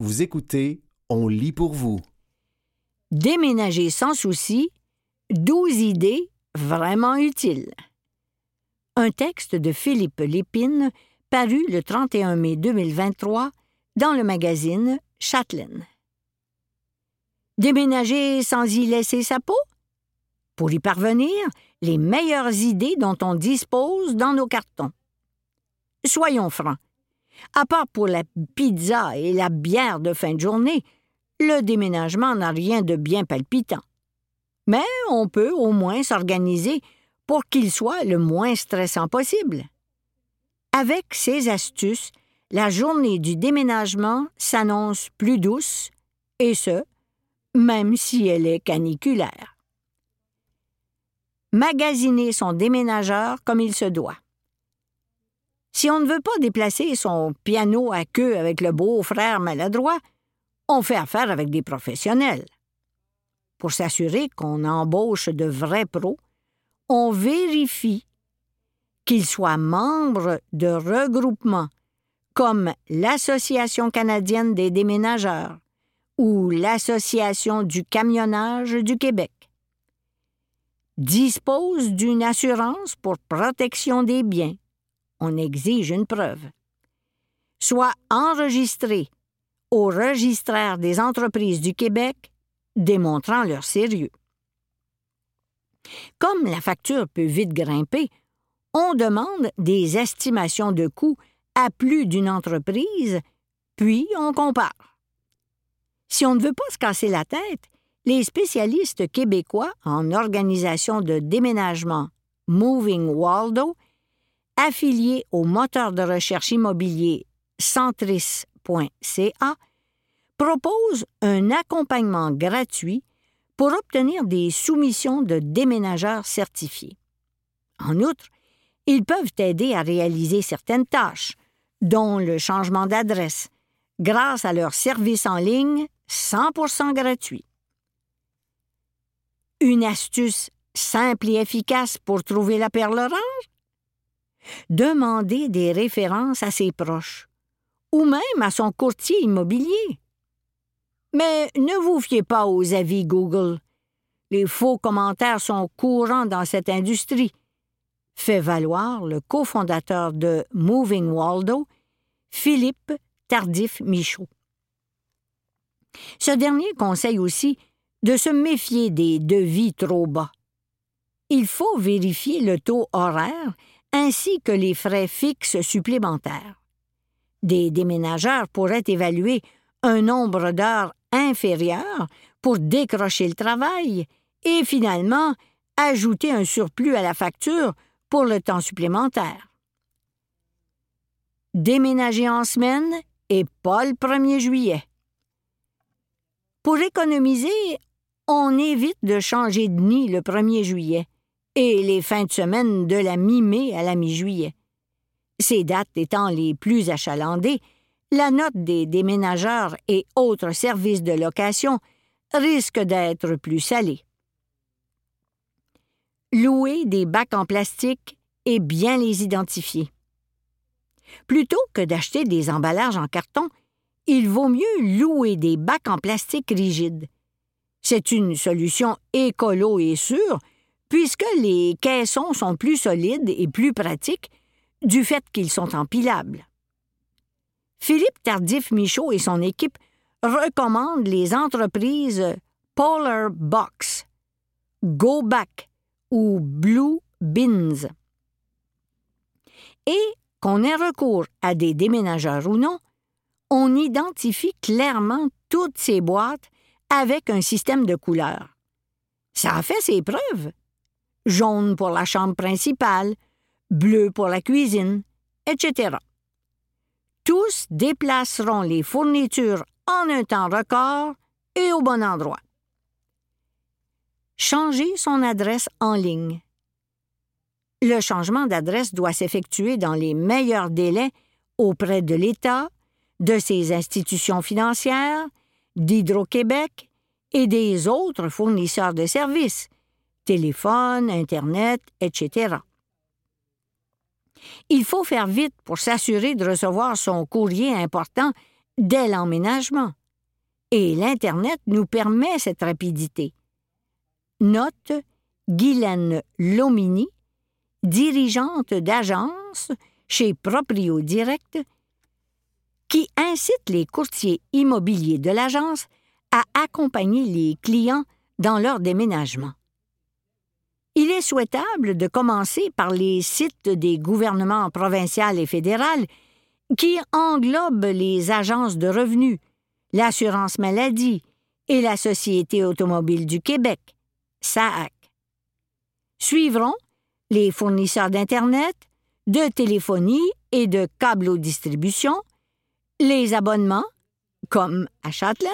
Vous écoutez On lit pour vous. Déménager sans souci, 12 idées vraiment utiles. Un texte de Philippe Lépine paru le 31 mai 2023 dans le magazine Chatelaine. Déménager sans y laisser sa peau? Pour y parvenir, les meilleures idées dont on dispose dans nos cartons. Soyons francs. À part pour la pizza et la bière de fin de journée, le déménagement n'a rien de bien palpitant. Mais on peut au moins s'organiser pour qu'il soit le moins stressant possible. Avec ces astuces, la journée du déménagement s'annonce plus douce, et ce, même si elle est caniculaire. Magasiner son déménageur comme il se doit. Si on ne veut pas déplacer son piano à queue avec le beau-frère maladroit, on fait affaire avec des professionnels. Pour s'assurer qu'on embauche de vrais pros, on vérifie qu'ils soient membres de regroupements comme l'Association canadienne des déménageurs ou l'Association du camionnage du Québec. Dispose d'une assurance pour protection des biens. On exige une preuve. Soit enregistré au registraire des entreprises du Québec, démontrant leur sérieux. Comme la facture peut vite grimper, on demande des estimations de coûts à plus d'une entreprise, puis on compare. Si on ne veut pas se casser la tête, les spécialistes québécois en organisation de déménagement Moving Waldo, affiliés au moteur de recherche immobilier centris.ca, proposent un accompagnement gratuit pour obtenir des soumissions de déménageurs certifiés. En outre, ils peuvent aider à réaliser certaines tâches, dont le changement d'adresse, grâce à leur service en ligne 100% gratuit. Une astuce simple et efficace pour trouver la perle rare? Demander des références à ses proches, ou même à son courtier immobilier. Mais ne vous fiez pas aux avis Google. Les faux commentaires sont courants dans cette industrie fait valoir le cofondateur de Moving Waldo, Philippe Tardif-Michaud. Ce dernier conseille aussi de se méfier des devis trop bas. Il faut vérifier le taux horaire ainsi que les frais fixes supplémentaires. Des déménageurs pourraient évaluer un nombre d'heures inférieur pour décrocher le travail et finalement ajouter un surplus à la facture pour le temps supplémentaire. Déménager en semaine et pas le 1er juillet. Pour économiser, on évite de changer de nid le 1er juillet et les fins de semaine de la mi-mai à la mi-juillet. Ces dates étant les plus achalandées, la note des déménageurs et autres services de location risque d'être plus salée louer des bacs en plastique et bien les identifier. Plutôt que d'acheter des emballages en carton, il vaut mieux louer des bacs en plastique rigides. C'est une solution écolo et sûre, puisque les caissons sont plus solides et plus pratiques du fait qu'ils sont empilables. Philippe Tardif-Michaud et son équipe recommandent les entreprises Polar Box, Go Back, ou Blue Bins. Et qu'on ait recours à des déménageurs ou non, on identifie clairement toutes ces boîtes avec un système de couleurs. Ça a fait ses preuves. Jaune pour la chambre principale, bleu pour la cuisine, etc. Tous déplaceront les fournitures en un temps record et au bon endroit changer son adresse en ligne. Le changement d'adresse doit s'effectuer dans les meilleurs délais auprès de l'État, de ses institutions financières, d'Hydro-Québec et des autres fournisseurs de services, téléphone, Internet, etc. Il faut faire vite pour s'assurer de recevoir son courrier important dès l'emménagement. Et l'Internet nous permet cette rapidité. Note Guylaine Lomini, dirigeante d'agence chez Proprio Direct, qui incite les courtiers immobiliers de l'agence à accompagner les clients dans leur déménagement. Il est souhaitable de commencer par les sites des gouvernements provincial et fédéral qui englobent les agences de revenus, l'assurance maladie et la Société automobile du Québec, SAAC. Suivront les fournisseurs d'Internet, de téléphonie et de câblo-distribution, les abonnements, comme à Châtelaine,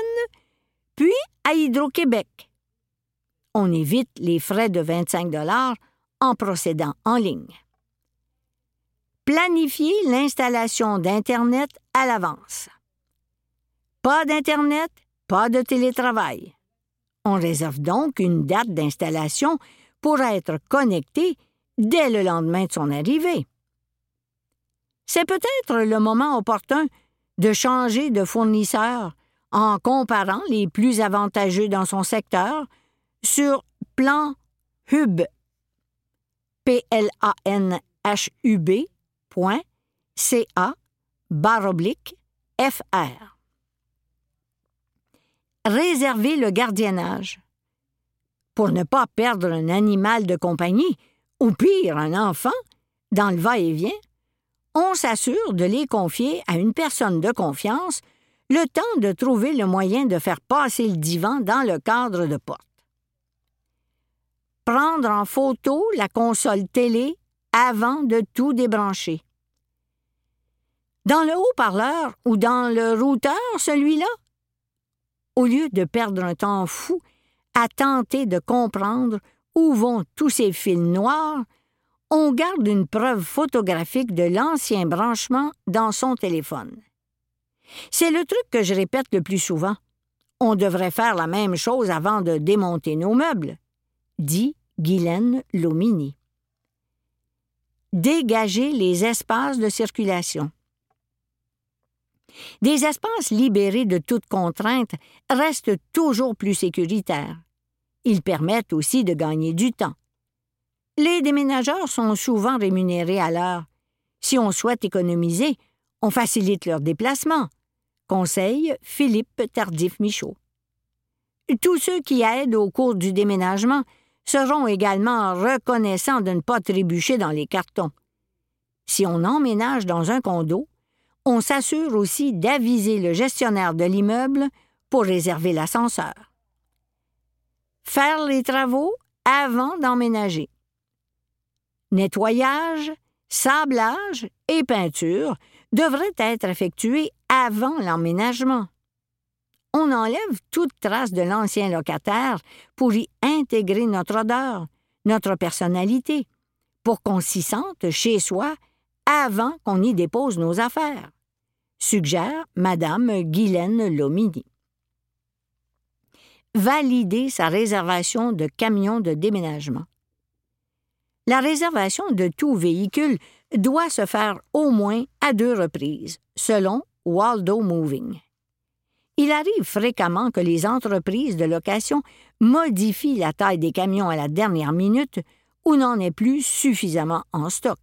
puis à Hydro-Québec. On évite les frais de 25 en procédant en ligne. Planifier l'installation d'Internet à l'avance. Pas d'Internet, pas de télétravail. On réserve donc une date d'installation pour être connecté dès le lendemain de son arrivée. C'est peut-être le moment opportun de changer de fournisseur en comparant les plus avantageux dans son secteur sur plan hub. P l a n h u b c a baroblique fr Réserver le gardiennage. Pour ne pas perdre un animal de compagnie ou pire un enfant dans le va-et-vient on s'assure de les confier à une personne de confiance le temps de trouver le moyen de faire passer le divan dans le cadre de porte. Prendre en photo la console télé avant de tout débrancher. Dans le haut-parleur ou dans le routeur, celui-là? Au lieu de perdre un temps fou à tenter de comprendre où vont tous ces fils noirs, on garde une preuve photographique de l'ancien branchement dans son téléphone. C'est le truc que je répète le plus souvent. On devrait faire la même chose avant de démonter nos meubles, dit Guylaine Lomini. Dégager les espaces de circulation. Des espaces libérés de toute contrainte restent toujours plus sécuritaires. Ils permettent aussi de gagner du temps. Les déménageurs sont souvent rémunérés à l'heure. Si on souhaite économiser, on facilite leur déplacement. Conseil Philippe Tardif-Michaud. Tous ceux qui aident au cours du déménagement seront également reconnaissants de ne pas trébucher dans les cartons. Si on emménage dans un condo, on s'assure aussi d'aviser le gestionnaire de l'immeuble pour réserver l'ascenseur. Faire les travaux avant d'emménager nettoyage, sablage et peinture devraient être effectués avant l'emménagement. On enlève toute trace de l'ancien locataire pour y intégrer notre odeur, notre personnalité, pour qu'on s'y sente chez soi avant qu'on y dépose nos affaires, suggère Madame Guylaine Lomini. Valider sa réservation de camion de déménagement. La réservation de tout véhicule doit se faire au moins à deux reprises, selon Waldo Moving. Il arrive fréquemment que les entreprises de location modifient la taille des camions à la dernière minute ou n'en est plus suffisamment en stock.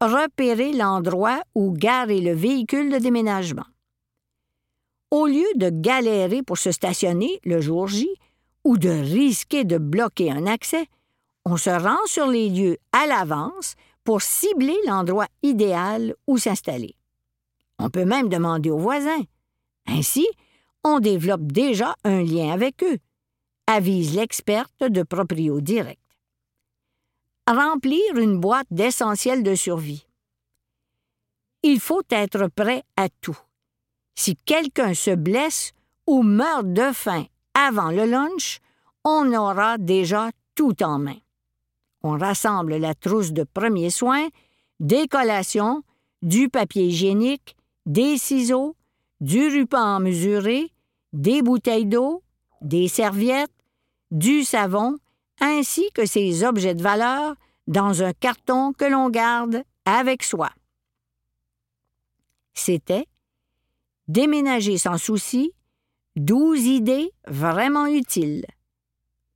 Repérer l'endroit où garer le véhicule de déménagement. Au lieu de galérer pour se stationner le jour J ou de risquer de bloquer un accès, on se rend sur les lieux à l'avance pour cibler l'endroit idéal où s'installer. On peut même demander aux voisins. Ainsi, on développe déjà un lien avec eux, avise l'experte de proprio direct. Remplir une boîte d'essentiels de survie. Il faut être prêt à tout. Si quelqu'un se blesse ou meurt de faim avant le lunch, on aura déjà tout en main on rassemble la trousse de premiers soins, des collations, du papier hygiénique, des ciseaux, du ruban mesuré, des bouteilles d'eau, des serviettes, du savon, ainsi que ces objets de valeur dans un carton que l'on garde avec soi. C'était Déménager sans souci, 12 idées vraiment utiles.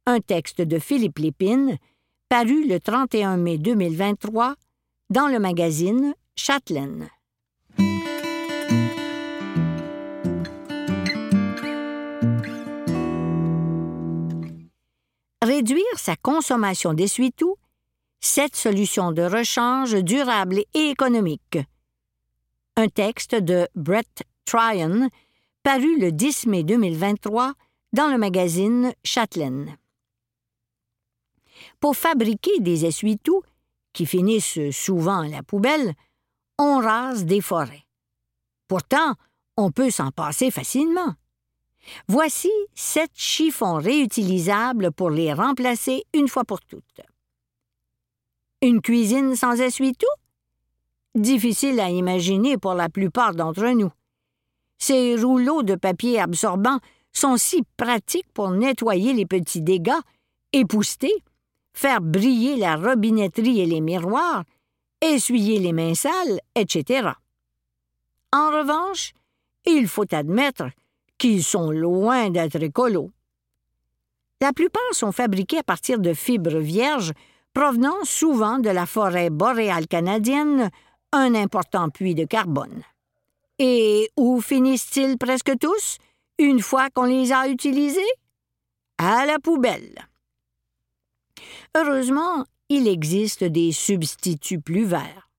Un texte de Philippe Lépine, paru le 31 mai 2023 dans le magazine Châtelaine. Réduire sa consommation d'essuie-tout, cette solution de rechange durable et économique. Un texte de Brett Tryon, paru le 10 mai 2023 dans le magazine Châtelaine. Pour fabriquer des essuie-tout, qui finissent souvent à la poubelle, on rase des forêts. Pourtant, on peut s'en passer facilement. Voici sept chiffons réutilisables pour les remplacer une fois pour toutes. Une cuisine sans essuie-tout? Difficile à imaginer pour la plupart d'entre nous. Ces rouleaux de papier absorbant sont si pratiques pour nettoyer les petits dégâts, épousseter, faire briller la robinetterie et les miroirs, essuyer les mains sales, etc. En revanche, il faut admettre qu'ils sont loin d'être écolos. La plupart sont fabriqués à partir de fibres vierges provenant souvent de la forêt boréale canadienne, un important puits de carbone. Et où finissent-ils presque tous, une fois qu'on les a utilisés? À la poubelle. Heureusement, il existe des substituts plus verts.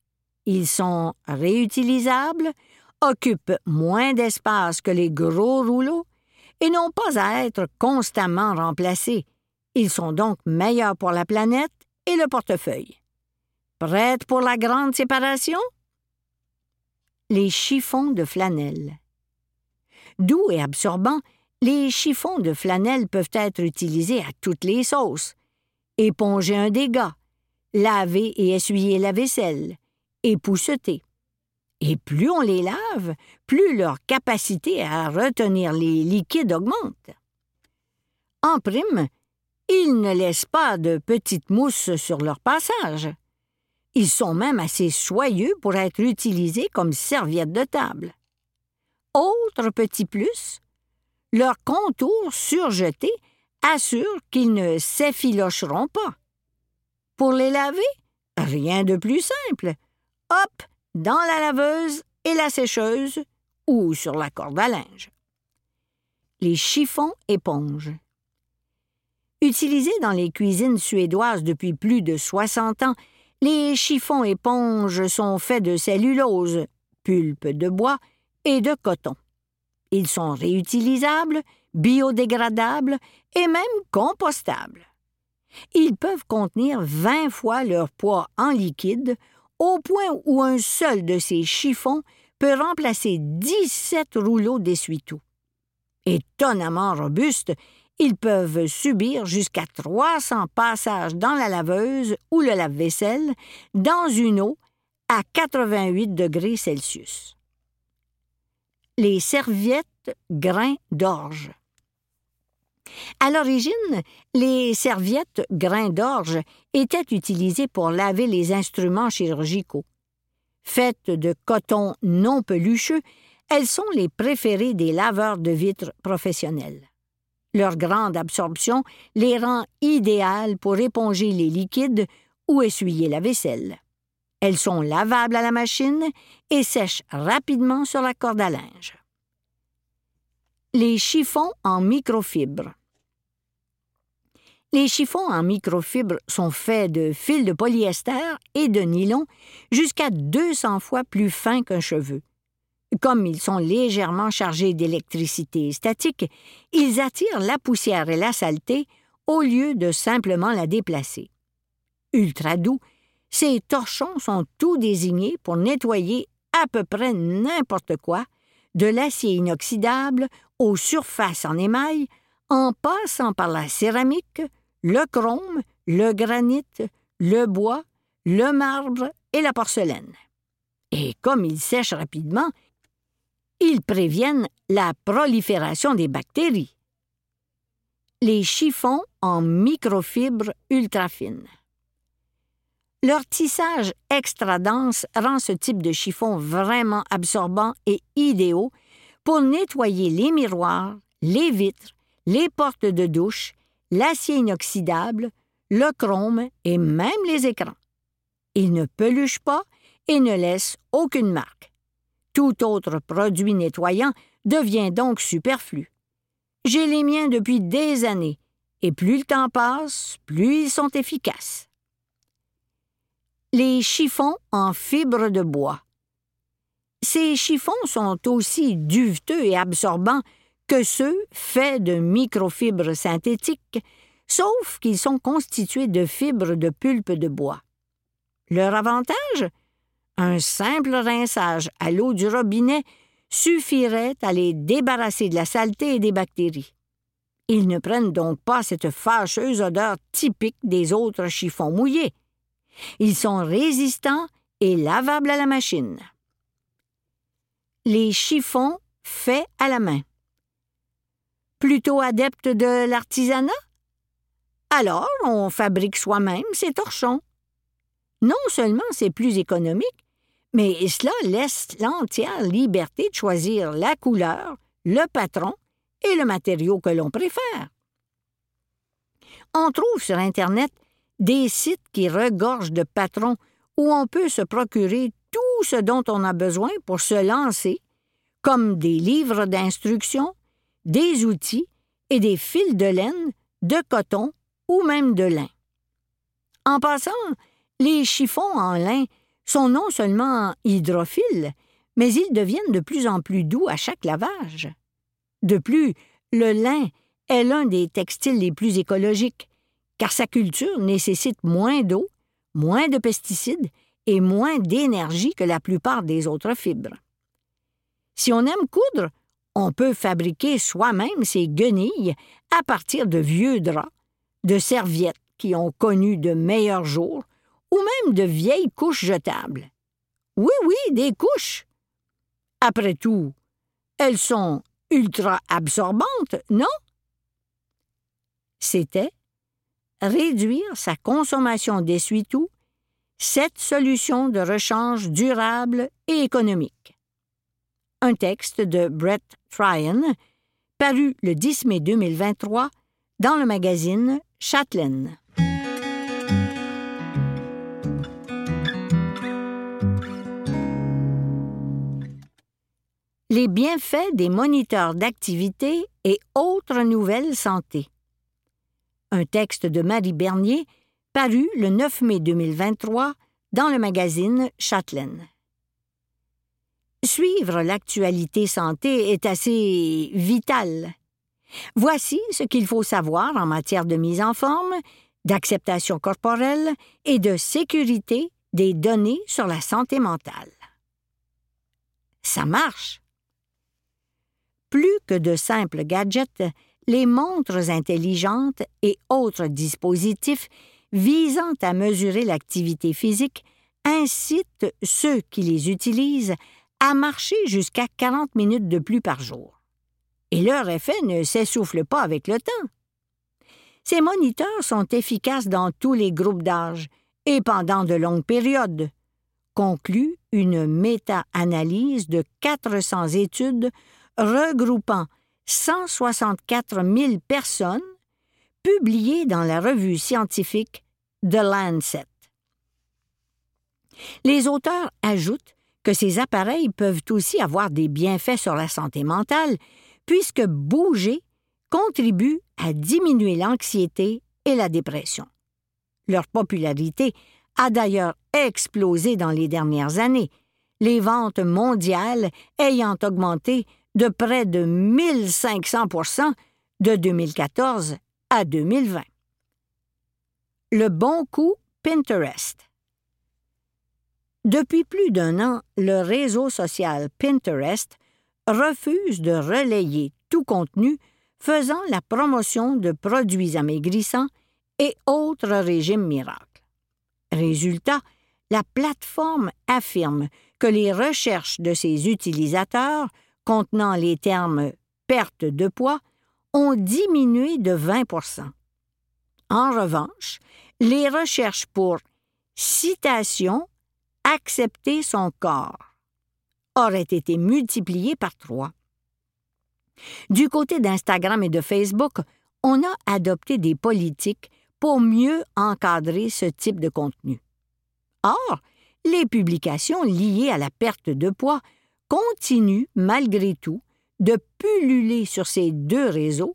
Ils sont réutilisables, occupent moins d'espace que les gros rouleaux et n'ont pas à être constamment remplacés. Ils sont donc meilleurs pour la planète et le portefeuille. Prête pour la grande séparation? Les chiffons de flanelle. Doux et absorbants, les chiffons de flanelle peuvent être utilisés à toutes les sauces, éponger un dégât, laver et essuyer la vaisselle, épousseter. Et plus on les lave, plus leur capacité à retenir les liquides augmente. En prime, ils ne laissent pas de petites mousses sur leur passage. Ils sont même assez soyeux pour être utilisés comme serviettes de table. Autre petit plus, leur contour surjeté assure qu'ils ne s'effilocheront pas. Pour les laver, rien de plus simple. Hop, dans la laveuse et la sécheuse ou sur la corde à linge. Les chiffons éponges. Utilisés dans les cuisines suédoises depuis plus de 60 ans, les chiffons éponges sont faits de cellulose, pulpe de bois et de coton. Ils sont réutilisables, biodégradables et même compostables. Ils peuvent contenir 20 fois leur poids en liquide, au point où un seul de ces chiffons peut remplacer 17 rouleaux d'essuie-tout. Étonnamment robustes, ils peuvent subir jusqu'à 300 passages dans la laveuse ou le lave-vaisselle dans une eau à 88 degrés Celsius. Les serviettes grains d'orge. À l'origine, les serviettes grains d'orge étaient utilisées pour laver les instruments chirurgicaux. Faites de coton non pelucheux, elles sont les préférées des laveurs de vitres professionnels. Leur grande absorption les rend idéales pour éponger les liquides ou essuyer la vaisselle. Elles sont lavables à la machine et sèchent rapidement sur la corde à linge. Les chiffons en microfibre. Les chiffons en microfibre sont faits de fils de polyester et de nylon jusqu'à 200 fois plus fins qu'un cheveu. Comme ils sont légèrement chargés d'électricité statique, ils attirent la poussière et la saleté au lieu de simplement la déplacer. Ultra doux, ces torchons sont tout désignés pour nettoyer à peu près n'importe quoi, de l'acier inoxydable aux surfaces en émail, en passant par la céramique, le chrome, le granit, le bois, le marbre et la porcelaine. Et comme ils sèchent rapidement, ils préviennent la prolifération des bactéries. Les chiffons en microfibres ultra fines. Leur tissage extra dense rend ce type de chiffon vraiment absorbant et idéaux pour nettoyer les miroirs, les vitres, les portes de douche, l'acier inoxydable, le chrome et même les écrans. Il ne peluche pas et ne laisse aucune marque. Tout autre produit nettoyant devient donc superflu. J'ai les miens depuis des années, et plus le temps passe, plus ils sont efficaces. Les chiffons en fibre de bois. Ces chiffons sont aussi duveteux et absorbants que ceux faits de microfibres synthétiques, sauf qu'ils sont constitués de fibres de pulpe de bois. Leur avantage? Un simple rinçage à l'eau du robinet suffirait à les débarrasser de la saleté et des bactéries. Ils ne prennent donc pas cette fâcheuse odeur typique des autres chiffons mouillés. Ils sont résistants et lavables à la machine. Les chiffons faits à la main. Plutôt adepte de l'artisanat? Alors, on fabrique soi-même ses torchons. Non seulement c'est plus économique, mais cela laisse l'entière liberté de choisir la couleur, le patron et le matériau que l'on préfère. On trouve sur Internet des sites qui regorgent de patrons où on peut se procurer tout ce dont on a besoin pour se lancer, comme des livres d'instructions, des outils et des fils de laine, de coton ou même de lin. En passant, les chiffons en lin sont non seulement hydrophiles, mais ils deviennent de plus en plus doux à chaque lavage. De plus, le lin est l'un des textiles les plus écologiques, car sa culture nécessite moins d'eau, moins de pesticides et moins d'énergie que la plupart des autres fibres. Si on aime coudre, on peut fabriquer soi-même ses guenilles à partir de vieux draps, de serviettes qui ont connu de meilleurs jours ou même de vieilles couches jetables. Oui, oui, des couches. Après tout, elles sont ultra absorbantes, non? C'était réduire sa consommation d'essuie-tout, cette solution de rechange durable et économique. Un texte de Brett Tryon, paru le 10 mai 2023 dans le magazine Chatelaine. les bienfaits des moniteurs d'activité et autres nouvelles santé. Un texte de Marie Bernier paru le 9 mai 2023 dans le magazine Châtelaine. Suivre l'actualité santé est assez vital. Voici ce qu'il faut savoir en matière de mise en forme, d'acceptation corporelle et de sécurité des données sur la santé mentale. Ça marche. Plus que de simples gadgets, les montres intelligentes et autres dispositifs visant à mesurer l'activité physique incitent ceux qui les utilisent à marcher jusqu'à 40 minutes de plus par jour. Et leur effet ne s'essouffle pas avec le temps. Ces moniteurs sont efficaces dans tous les groupes d'âge et pendant de longues périodes, conclut une méta-analyse de 400 études regroupant 164 000 personnes, publiées dans la revue scientifique The Lancet. Les auteurs ajoutent que ces appareils peuvent aussi avoir des bienfaits sur la santé mentale, puisque bouger contribue à diminuer l'anxiété et la dépression. Leur popularité a d'ailleurs explosé dans les dernières années, les ventes mondiales ayant augmenté de près de 1500 de 2014 à 2020. Le bon coup Pinterest. Depuis plus d'un an, le réseau social Pinterest refuse de relayer tout contenu faisant la promotion de produits amaigrissants et autres régimes miracles. Résultat, la plateforme affirme que les recherches de ses utilisateurs contenant les termes perte de poids ont diminué de 20% En revanche, les recherches pour citation accepter son corps auraient été multipliées par trois. Du côté d'Instagram et de Facebook, on a adopté des politiques pour mieux encadrer ce type de contenu. Or, les publications liées à la perte de poids continuent malgré tout de pulluler sur ces deux réseaux,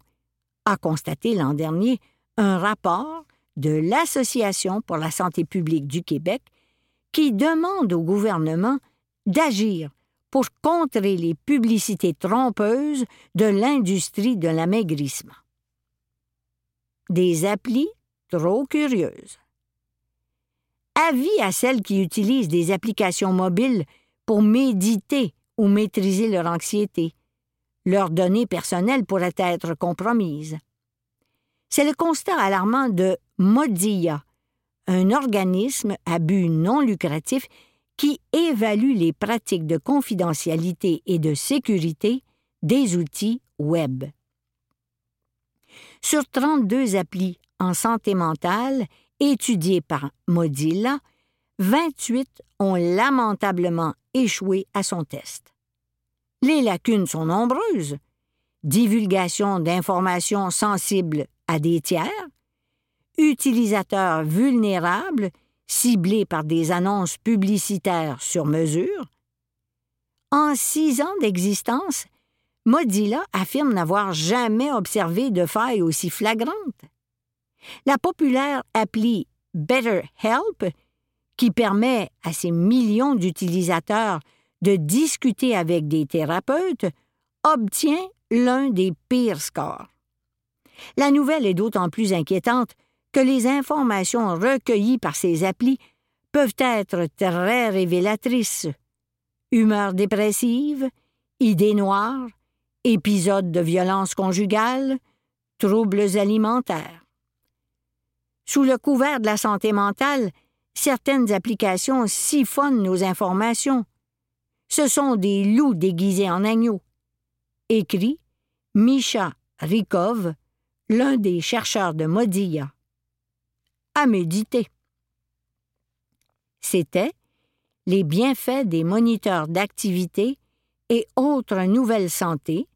a constaté l'an dernier un rapport de l'Association pour la santé publique du Québec qui demande au gouvernement d'agir pour contrer les publicités trompeuses de l'industrie de l'amaigrissement. Des applis trop curieuses. Avis à celles qui utilisent des applications mobiles pour méditer ou maîtriser leur anxiété. Leurs données personnelles pourraient être compromises. C'est le constat alarmant de Modilla, un organisme à but non lucratif qui évalue les pratiques de confidentialité et de sécurité des outils Web. Sur 32 applis en santé mentale étudiées par Modilla, 28 ont lamentablement échoué à son test. Les lacunes sont nombreuses. Divulgation d'informations sensibles à des tiers, utilisateurs vulnérables ciblés par des annonces publicitaires sur mesure. En six ans d'existence, Mozilla affirme n'avoir jamais observé de failles aussi flagrantes. La populaire appli BetterHelp, qui permet à ses millions d'utilisateurs de discuter avec des thérapeutes, obtient l'un des pires scores. La nouvelle est d'autant plus inquiétante que les informations recueillies par ces applis peuvent être très révélatrices. Humeur dépressive, idées noires, épisodes de violence conjugale, troubles alimentaires. Sous le couvert de la santé mentale, certaines applications siphonnent nos informations. Ce sont des loups déguisés en agneaux. Écrit Misha Rikov, l'un des chercheurs de Modilla méditer. C'était Les bienfaits des moniteurs d'activité et autres nouvelles santé,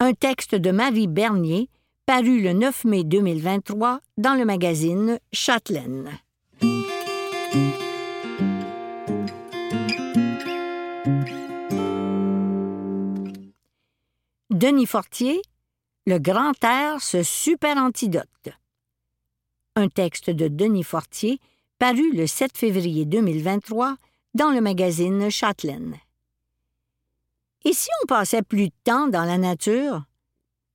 un texte de Marie Bernier paru le 9 mai 2023 dans le magazine Châtelaine. Denis Fortier, Le grand air, ce super antidote texte de Denis Fortier paru le 7 février 2023 dans le magazine Châtelaine. Et si on passait plus de temps dans la nature?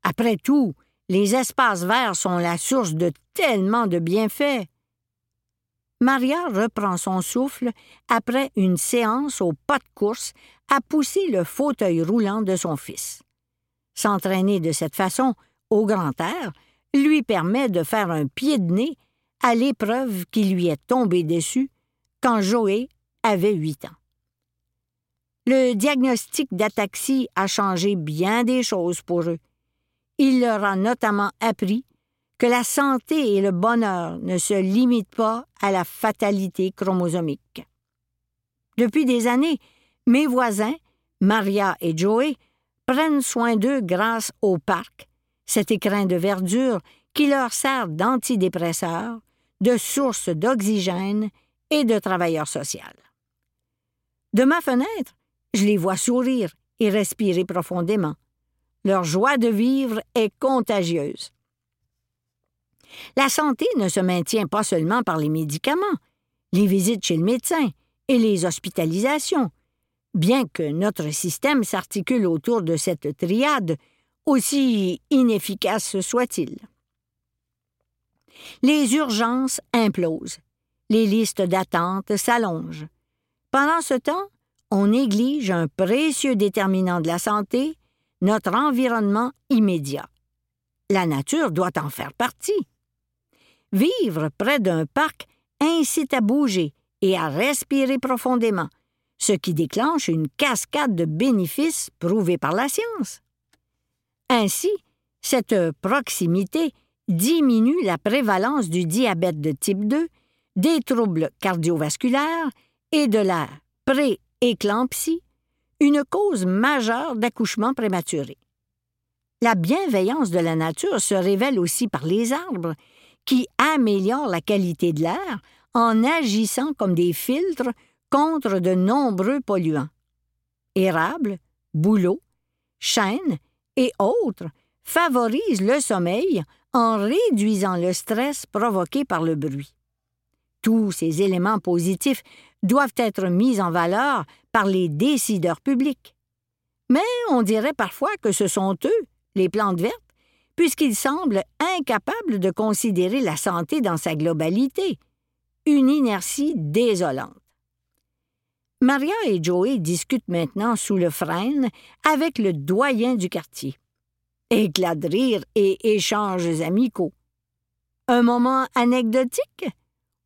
Après tout, les espaces verts sont la source de tellement de bienfaits. Maria reprend son souffle après une séance au pas de course à pousser le fauteuil roulant de son fils. S'entraîner de cette façon, au grand air, lui permet de faire un pied de nez à l'épreuve qui lui est tombée dessus quand Joé avait huit ans. Le diagnostic d'ataxie a changé bien des choses pour eux. Il leur a notamment appris que la santé et le bonheur ne se limitent pas à la fatalité chromosomique. Depuis des années, mes voisins, Maria et Joey, prennent soin d'eux grâce au parc, cet écrin de verdure qui leur sert d'antidépresseur, de source d'oxygène et de travailleur social. De ma fenêtre, je les vois sourire et respirer profondément. Leur joie de vivre est contagieuse. La santé ne se maintient pas seulement par les médicaments, les visites chez le médecin et les hospitalisations, bien que notre système s'articule autour de cette triade, aussi inefficace soit-il. Les urgences implosent. Les listes d'attente s'allongent. Pendant ce temps, on néglige un précieux déterminant de la santé, notre environnement immédiat. La nature doit en faire partie. Vivre près d'un parc incite à bouger et à respirer profondément, ce qui déclenche une cascade de bénéfices prouvés par la science. Ainsi, cette proximité diminue la prévalence du diabète de type 2, des troubles cardiovasculaires et de la pré-éclampsie, une cause majeure d'accouchement prématuré. La bienveillance de la nature se révèle aussi par les arbres, qui améliorent la qualité de l'air en agissant comme des filtres contre de nombreux polluants. Érables, bouleaux, chênes et autres favorisent le sommeil en réduisant le stress provoqué par le bruit. Tous ces éléments positifs doivent être mis en valeur par les décideurs publics. Mais on dirait parfois que ce sont eux, les plantes vertes, puisqu'ils semblent incapables de considérer la santé dans sa globalité, une inertie désolante. Maria et Joey discutent maintenant sous le frêne avec le doyen du quartier. Éclat de rire et échanges amicaux. Un moment anecdotique?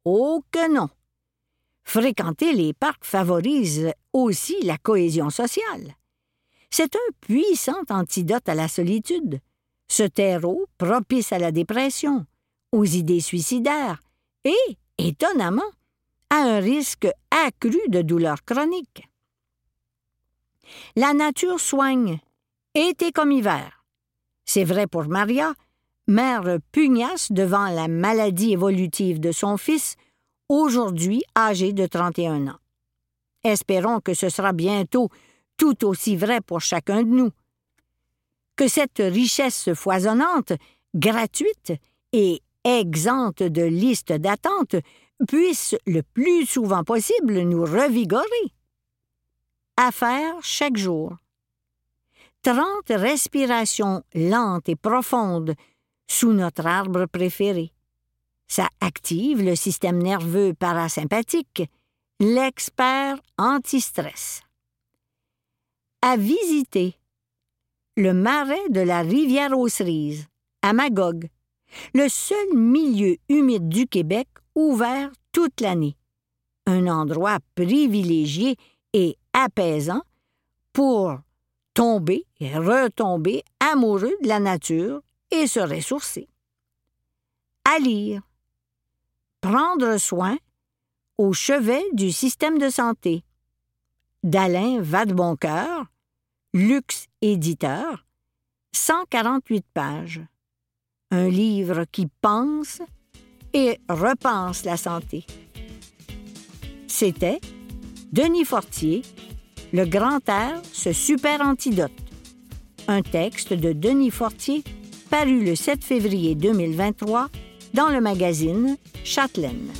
Oh que non! Fréquenter les parcs favorise aussi la cohésion sociale. C'est un puissant antidote à la solitude, ce terreau propice à la dépression, aux idées suicidaires et, étonnamment, à un risque accru de douleurs chroniques. La nature soigne, été comme hiver. C'est vrai pour Maria, mère pugnace devant la maladie évolutive de son fils, aujourd'hui âgé de 31 ans. Espérons que ce sera bientôt tout aussi vrai pour chacun de nous. Que cette richesse foisonnante, gratuite et exempte de liste d'attente puisse le plus souvent possible nous revigorer. À faire chaque jour. Trente respirations lentes et profondes sous notre arbre préféré. Ça active le système nerveux parasympathique, l'expert anti-stress. À visiter le marais de la rivière aux Cerises, à Magog, le seul milieu humide du Québec ouvert toute l'année. Un endroit privilégié et apaisant pour tomber et retomber amoureux de la nature et se ressourcer. À lire. Prendre soin au chevet du système de santé. D'Alain Vadeboncoeur, Luxe Éditeur, 148 pages. Un livre qui pense et repense la santé. C'était Denis Fortier, Le grand air, ce super antidote. Un texte de Denis Fortier paru le 7 février 2023 dans le magazine Châtelaine.